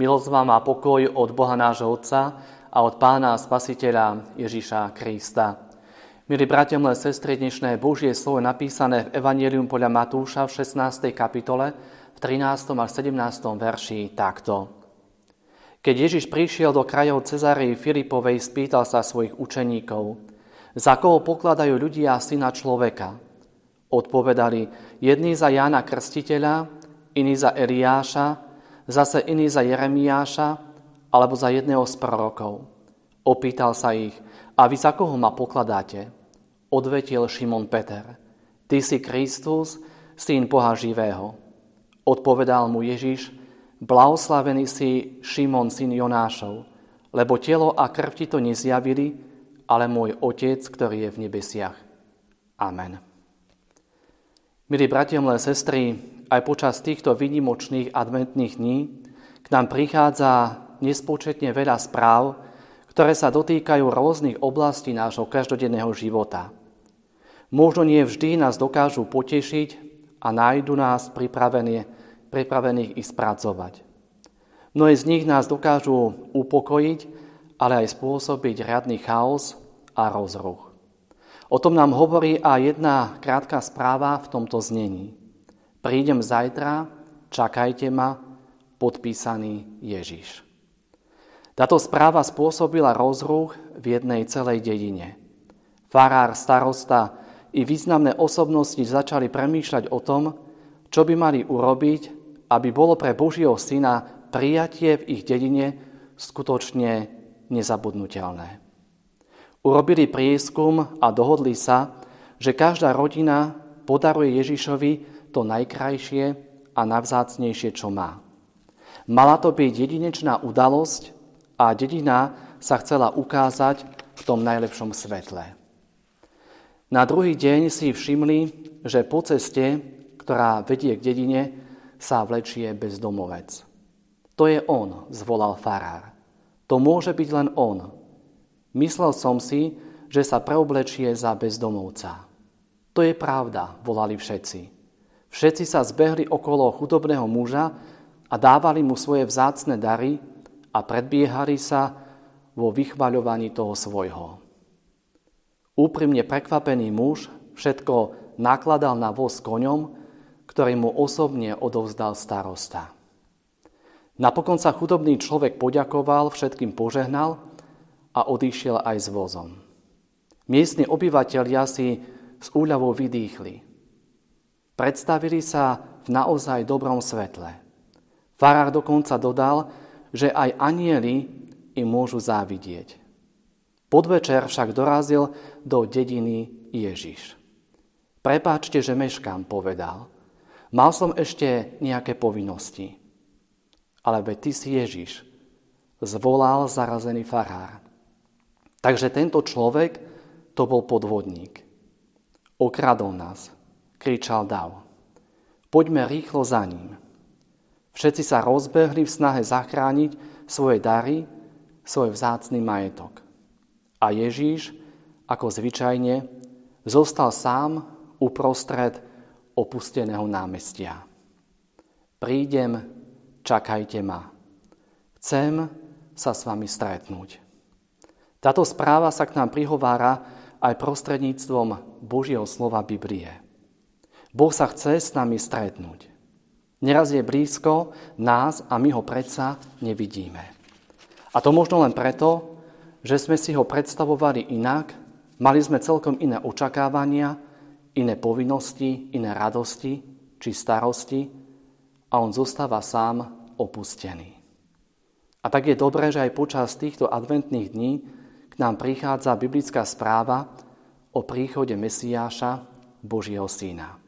Milosť vám a pokoj od Boha nášho Otca a od Pána Spasiteľa Ježíša Krista. Milí bratia, milé sestry, dnešné Božie slovo je napísané v Evangelium podľa Matúša v 16. kapitole v 13. až 17. verši takto. Keď Ježiš prišiel do krajov Cezárii Filipovej, spýtal sa svojich učeníkov, za koho pokladajú ľudia syna človeka? Odpovedali, jedný za Jána Krstiteľa, iný za Eliáša, zase iný za Jeremiáša alebo za jedného z prorokov. Opýtal sa ich, a vy za koho ma pokladáte? Odvetil Šimon Peter, ty si Kristus, syn Boha živého. Odpovedal mu Ježiš, blahoslavený si Šimon, syn Jonášov, lebo telo a krv ti to nezjavili, ale môj Otec, ktorý je v nebesiach. Amen. Milí bratia, milé sestry, aj počas týchto výnimočných adventných dní k nám prichádza nespočetne veľa správ, ktoré sa dotýkajú rôznych oblastí nášho každodenného života. Možno nie vždy nás dokážu potešiť a nájdu nás pripravených ich spracovať. Mnohé z nich nás dokážu upokojiť, ale aj spôsobiť riadny chaos a rozruch. O tom nám hovorí aj jedna krátka správa v tomto znení. Prídem zajtra, čakajte ma, podpísaný Ježiš. Táto správa spôsobila rozruch v jednej celej dedine. Farár, starosta i významné osobnosti začali premýšľať o tom, čo by mali urobiť, aby bolo pre Božieho syna prijatie v ich dedine skutočne nezabudnutelné. Urobili prieskum a dohodli sa, že každá rodina podaruje Ježišovi to najkrajšie a navzácnejšie, čo má. Mala to byť jedinečná udalosť a dedina sa chcela ukázať v tom najlepšom svetle. Na druhý deň si všimli, že po ceste, ktorá vedie k dedine, sa vlečie bezdomovec. To je on, zvolal farár. To môže byť len on. Myslel som si, že sa preoblečie za bezdomovca. To je pravda, volali všetci. Všetci sa zbehli okolo chudobného muža a dávali mu svoje vzácne dary a predbiehali sa vo vychvaľovaní toho svojho. Úprimne prekvapený muž všetko nakladal na voz koňom, ktorý mu osobne odovzdal starosta. Napokon sa chudobný človek poďakoval, všetkým požehnal a odišiel aj s vozom. Miestni obyvateľia si s úľavou vydýchli – Predstavili sa v naozaj dobrom svetle. Farár dokonca dodal, že aj anieli im môžu závidieť. Podvečer však dorazil do dediny Ježiš. Prepáčte, že meškám, povedal. Mal som ešte nejaké povinnosti. Ale veď ty si Ježiš, zvolal zarazený farár. Takže tento človek to bol podvodník. Okradol nás kričal dav. Poďme rýchlo za ním. Všetci sa rozbehli v snahe zachrániť svoje dary, svoj vzácný majetok. A Ježíš, ako zvyčajne, zostal sám uprostred opusteného námestia. Prídem, čakajte ma. Chcem sa s vami stretnúť. Táto správa sa k nám prihovára aj prostredníctvom Božieho slova Biblie. Boh sa chce s nami stretnúť. Neraz je blízko nás a my ho predsa nevidíme. A to možno len preto, že sme si ho predstavovali inak, mali sme celkom iné očakávania, iné povinnosti, iné radosti či starosti a on zostáva sám opustený. A tak je dobré, že aj počas týchto adventných dní k nám prichádza biblická správa o príchode Mesiáša, Božieho Syna.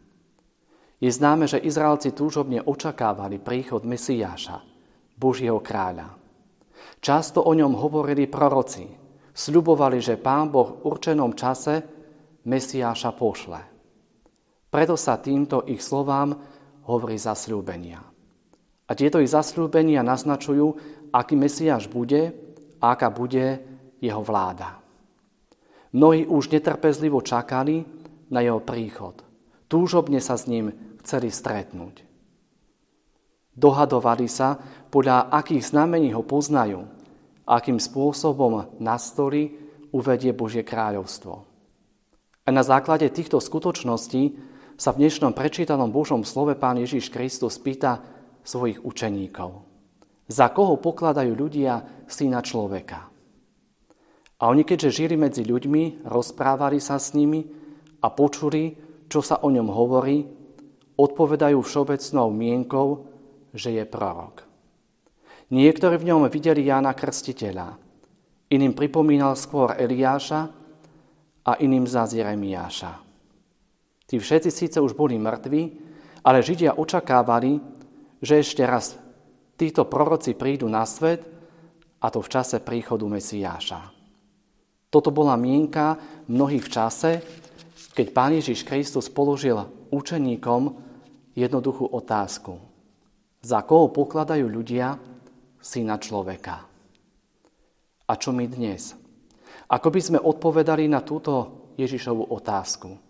Je známe, že Izraelci túžobne očakávali príchod Mesiáša, Božieho kráľa. Často o ňom hovorili proroci. Sľubovali, že Pán Boh v určenom čase Mesiáša pošle. Preto sa týmto ich slovám hovorí zasľúbenia. A tieto ich zasľúbenia naznačujú, aký Mesiáš bude a aká bude jeho vláda. Mnohí už netrpezlivo čakali na jeho príchod. Túžobne sa s ním chceli stretnúť. Dohadovali sa, podľa akých znamení ho poznajú, akým spôsobom na stoli uvedie Božie kráľovstvo. A na základe týchto skutočností sa v dnešnom prečítanom Božom slove Pán Ježiš Kristus pýta svojich učeníkov. Za koho pokladajú ľudia syna človeka? A oni, keďže žili medzi ľuďmi, rozprávali sa s nimi a počuli, čo sa o ňom hovorí, odpovedajú všeobecnou mienkou, že je prorok. Niektorí v ňom videli Jána Krstiteľa, iným pripomínal skôr Eliáša a iným zás Jeremiáša. Tí všetci síce už boli mŕtvi, ale Židia očakávali, že ešte raz títo proroci prídu na svet a to v čase príchodu Mesiáša. Toto bola mienka mnohých v čase, keď Pán Ježiš Kristus položil učeníkom jednoduchú otázku. Za koho pokladajú ľudia syna človeka? A čo my dnes? Ako by sme odpovedali na túto Ježišovú otázku?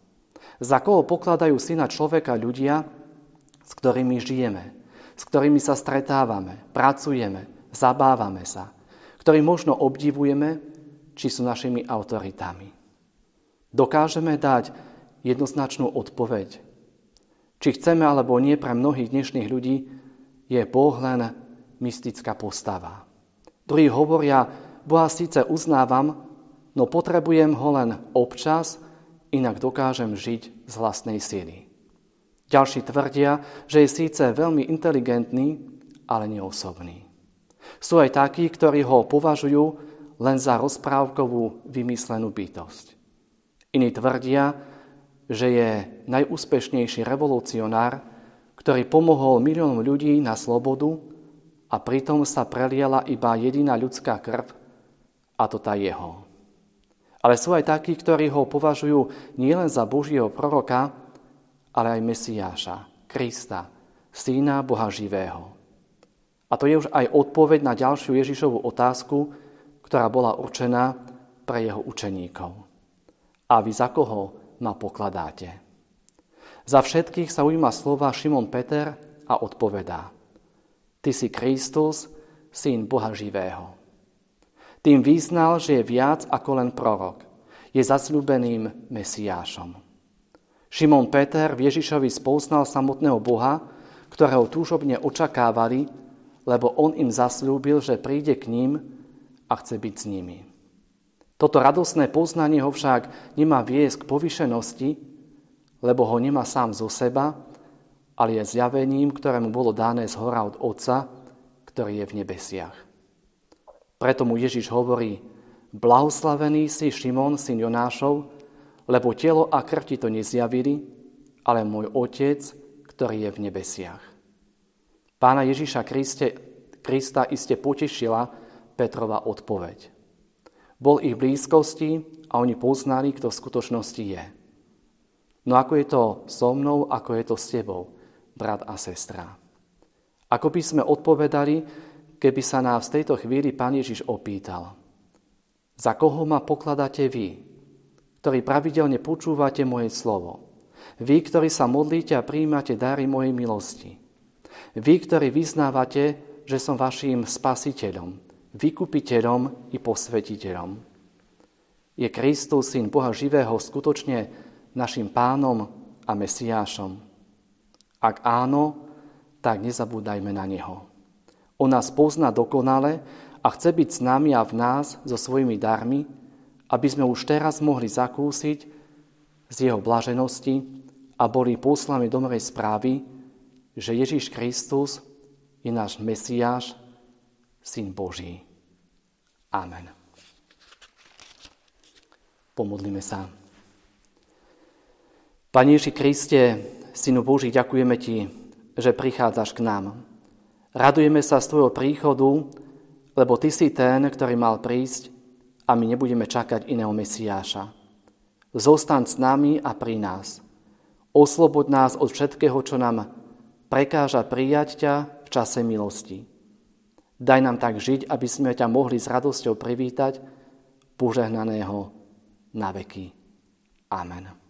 Za koho pokladajú syna človeka ľudia, s ktorými žijeme, s ktorými sa stretávame, pracujeme, zabávame sa, ktorí možno obdivujeme, či sú našimi autoritami. Dokážeme dať jednoznačnú odpoveď. Či chceme alebo nie pre mnohých dnešných ľudí, je Boh len mystická postava. Druhí hovoria, Boha síce uznávam, no potrebujem ho len občas, inak dokážem žiť z vlastnej síly. Ďalší tvrdia, že je síce veľmi inteligentný, ale neosobný. Sú aj takí, ktorí ho považujú len za rozprávkovú vymyslenú bytosť. Iní tvrdia, že je najúspešnejší revolucionár, ktorý pomohol miliónom ľudí na slobodu a pritom sa preliala iba jediná ľudská krv, a to tá jeho. Ale sú aj takí, ktorí ho považujú nielen za Božieho proroka, ale aj Mesiáša, Krista, Syna Boha živého. A to je už aj odpoveď na ďalšiu Ježišovú otázku, ktorá bola určená pre jeho učeníkov. A vy za koho ma pokladáte? Za všetkých sa ujíma slova Šimon Peter a odpovedá. Ty si Kristus, syn Boha živého. Tým vyznal, že je viac ako len prorok. Je zasľúbeným Mesiášom. Šimon Peter v Ježišovi spoznal samotného Boha, ktorého túžobne očakávali, lebo on im zasľúbil, že príde k ním a chce byť s nimi. Toto radosné poznanie ho však nemá viesť k povyšenosti, lebo ho nemá sám zo seba, ale je zjavením, ktorému bolo dané z hora od Otca, ktorý je v nebesiach. Preto mu Ježiš hovorí, blahoslavený si Šimon, syn Jonášov, lebo telo a krv to nezjavili, ale môj Otec, ktorý je v nebesiach. Pána Ježiša Kriste, Krista iste potešila Petrova odpoveď. Bol ich blízkosti a oni poznali, kto v skutočnosti je. No ako je to so mnou, ako je to s tebou, brat a sestra. Ako by sme odpovedali, keby sa nás v tejto chvíli Pán Ježiš opýtal. Za koho ma pokladáte vy, ktorí pravidelne počúvate moje slovo? Vy, ktorí sa modlíte a príjmate dary mojej milosti. Vy, ktorí vyznávate, že som vašim spasiteľom, vykupiteľom i posvetiteľom. Je Kristus, Syn Boha živého, skutočne našim pánom a Mesiášom? Ak áno, tak nezabúdajme na Neho. On nás pozná dokonale a chce byť s nami a v nás so svojimi darmi, aby sme už teraz mohli zakúsiť z jeho blaženosti a boli poslani dobrej správy, že Ježiš Kristus je náš Mesiáš, Syn Boží. Amen. Pomodlíme sa. Pane Ježi Kriste, Synu Boží, ďakujeme Ti, že prichádzaš k nám. Radujeme sa z Tvojho príchodu, lebo Ty si ten, ktorý mal prísť a my nebudeme čakať iného Mesiáša. Zostaň s nami a pri nás. Osloboď nás od všetkého, čo nám prekáža prijať ťa v čase milosti. Daj nám tak žiť, aby sme ťa mohli s radosťou privítať, požehnaného na veky. Amen.